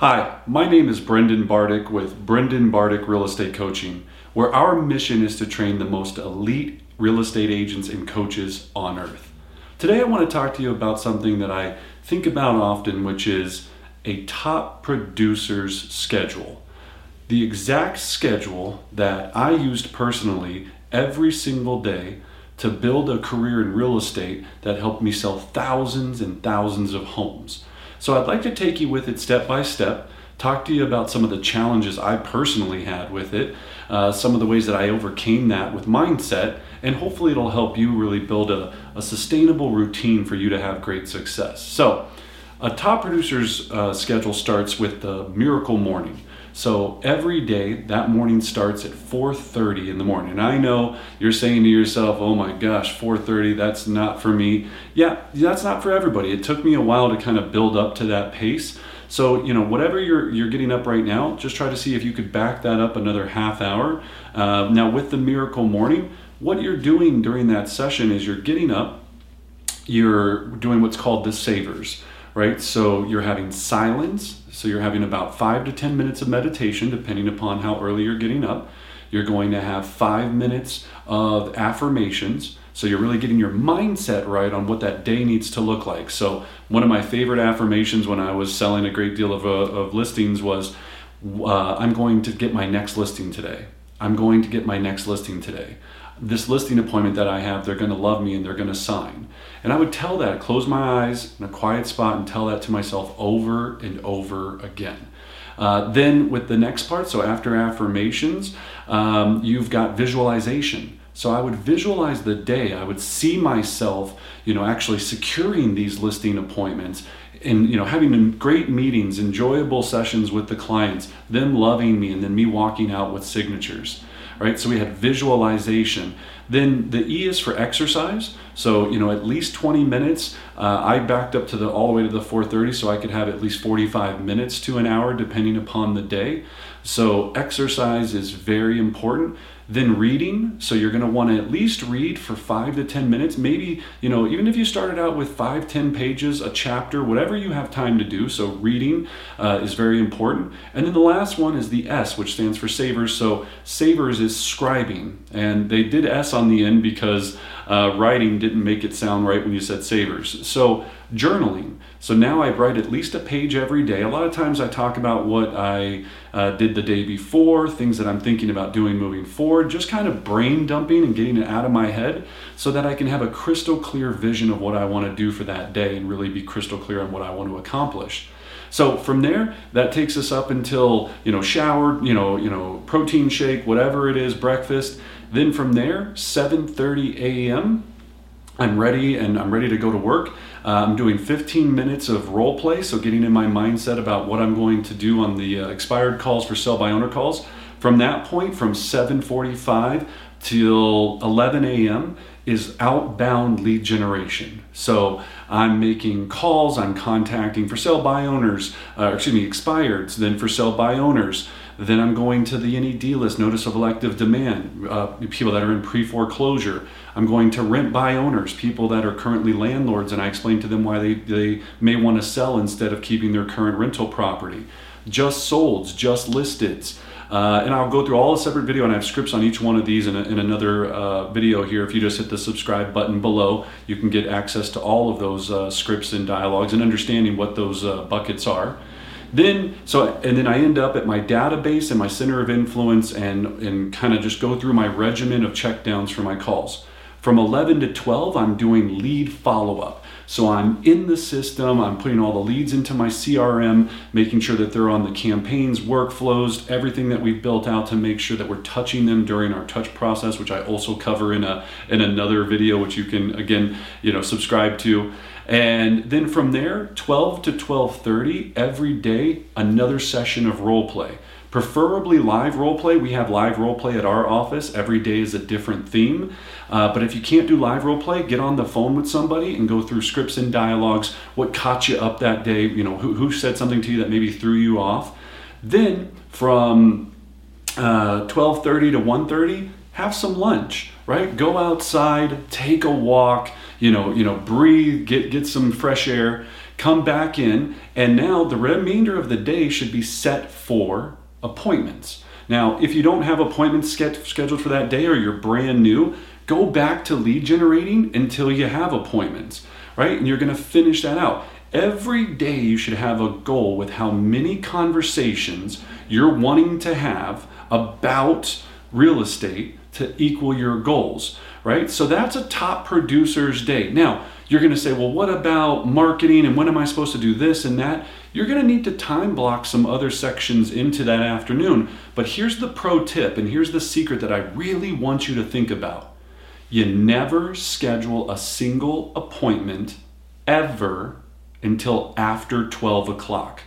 Hi, my name is Brendan Bardick with Brendan Bardick Real Estate Coaching, where our mission is to train the most elite real estate agents and coaches on earth. Today, I want to talk to you about something that I think about often, which is a top producer's schedule. The exact schedule that I used personally every single day to build a career in real estate that helped me sell thousands and thousands of homes. So I'd like to take you with it step by step, talk to you about some of the challenges I personally had with it, uh, some of the ways that I overcame that with mindset, and hopefully it'll help you really build a, a sustainable routine for you to have great success. So, a top producer's uh, schedule starts with the miracle morning. So every day that morning starts at 4:30 in the morning. And I know you're saying to yourself, "Oh my gosh, 4:30, that's not for me." Yeah, that's not for everybody. It took me a while to kind of build up to that pace. So, you know, whatever you're you're getting up right now, just try to see if you could back that up another half hour. Uh, now, with the miracle morning, what you're doing during that session is you're getting up, you're doing what's called the savers right? So you're having silence. So you're having about five to 10 minutes of meditation, depending upon how early you're getting up. You're going to have five minutes of affirmations. So you're really getting your mindset right on what that day needs to look like. So one of my favorite affirmations when I was selling a great deal of, uh, of listings was, uh, I'm going to get my next listing today. I'm going to get my next listing today this listing appointment that I have, they're going to love me and they're going to sign. And I would tell that, close my eyes in a quiet spot and tell that to myself over and over again. Uh, then, with the next part, so after affirmations, um, you've got visualization. So I would visualize the day. I would see myself, you know, actually securing these listing appointments and you know having great meetings, enjoyable sessions with the clients, them loving me, and then me walking out with signatures right? So we had visualization. Then the E is for exercise. So you know, at least 20 minutes. Uh, I backed up to the all the way to the 4:30, so I could have at least 45 minutes to an hour, depending upon the day. So exercise is very important. Then reading, so you're going to want to at least read for five to 10 minutes. Maybe, you know, even if you started out with five, 10 pages, a chapter, whatever you have time to do. So reading uh, is very important. And then the last one is the S, which stands for savers. So savers is scribing. And they did S on the end because uh, writing didn't make it sound right when you said savers. So journaling. So now I write at least a page every day. A lot of times I talk about what I uh, did the day before, things that I'm thinking about doing moving forward, just kind of brain dumping and getting it out of my head so that I can have a crystal clear vision of what I want to do for that day and really be crystal clear on what I want to accomplish. So from there, that takes us up until you know shower, you know, you know, protein shake, whatever it is, breakfast. Then from there, 7:30 a.m. I'm ready and I'm ready to go to work. Uh, I'm doing 15 minutes of role play, so getting in my mindset about what I'm going to do on the uh, expired calls for sell by owner calls. From that point, from 7:45 till 11 a.m. is outbound lead generation. So I'm making calls, I'm contacting for sale by owners, uh, excuse me, expireds, then for sale by owners. Then I'm going to the NED list, notice of elective demand, uh, people that are in pre foreclosure. I'm going to rent by owners, people that are currently landlords, and I explain to them why they, they may want to sell instead of keeping their current rental property. Just solds, just listeds. Uh, and I'll go through all a separate video, and I have scripts on each one of these in, a, in another uh, video here. If you just hit the subscribe button below, you can get access to all of those uh, scripts and dialogues and understanding what those uh, buckets are. Then, so, and then I end up at my database and my center of influence and, and kind of just go through my regimen of check downs for my calls. From 11 to 12, I'm doing lead follow up. So I'm in the system, I'm putting all the leads into my CRM, making sure that they're on the campaigns, workflows, everything that we've built out to make sure that we're touching them during our touch process, which I also cover in a in another video, which you can again, you know, subscribe to. And then from there, 12 to 12:30 every day, another session of role play. Preferably live role play. We have live role play at our office. Every day is a different theme. Uh, but if you can't do live role play, get on the phone with somebody and go through scripts and dialogues. What caught you up that day? You know, who, who said something to you that maybe threw you off? Then from uh, 12:30 to 1:30, have some lunch. Right? Go outside, take a walk. You know, you know, breathe, get get some fresh air come back in, and now the remainder of the day should be set for appointments. Now, if you don't have appointments scheduled for that day or you're brand new, go back to lead generating until you have appointments, right? And you're going to finish that out. Every day you should have a goal with how many conversations you're wanting to have about real estate to equal your goals, right? So that's a top producer's day. Now, you're going to say, well, what about marketing and when am I supposed to do this and that? You're going to need to time block some other sections into that afternoon. But here's the pro tip, and here's the secret that I really want you to think about. You never schedule a single appointment ever until after 12 o'clock.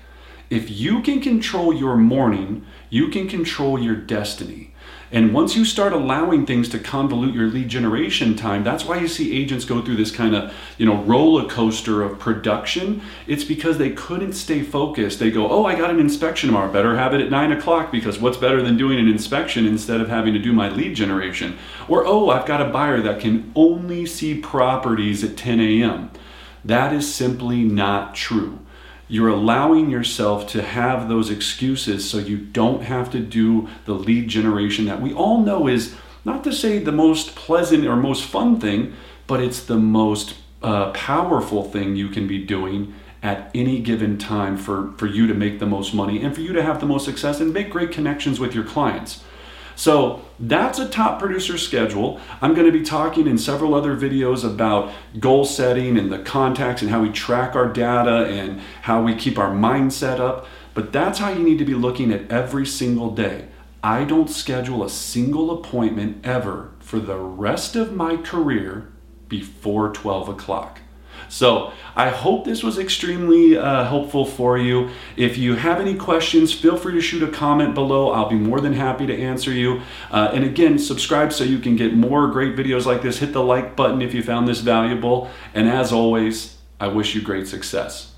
If you can control your morning, you can control your destiny. And once you start allowing things to convolute your lead generation time, that's why you see agents go through this kind of, you know, roller coaster of production. It's because they couldn't stay focused. They go, oh, I got an inspection tomorrow. Better have it at nine o'clock because what's better than doing an inspection instead of having to do my lead generation? Or, oh, I've got a buyer that can only see properties at 10 a.m. That is simply not true you're allowing yourself to have those excuses so you don't have to do the lead generation that we all know is not to say the most pleasant or most fun thing, but it's the most uh, powerful thing you can be doing at any given time for, for you to make the most money and for you to have the most success and make great connections with your clients. So that's a top producer schedule. I'm going to be talking in several other videos about goal setting and the contacts and how we track our data and how we keep our mindset up. But that's how you need to be looking at every single day. I don't schedule a single appointment ever for the rest of my career before 12 o'clock. So I hope this was extremely uh, helpful for you. If you have any questions, feel free to shoot a comment below. I'll be more than happy to answer you. Uh, and again, subscribe so you can get more great videos like this. Hit the like button if you found this valuable. And as always, I wish you great success.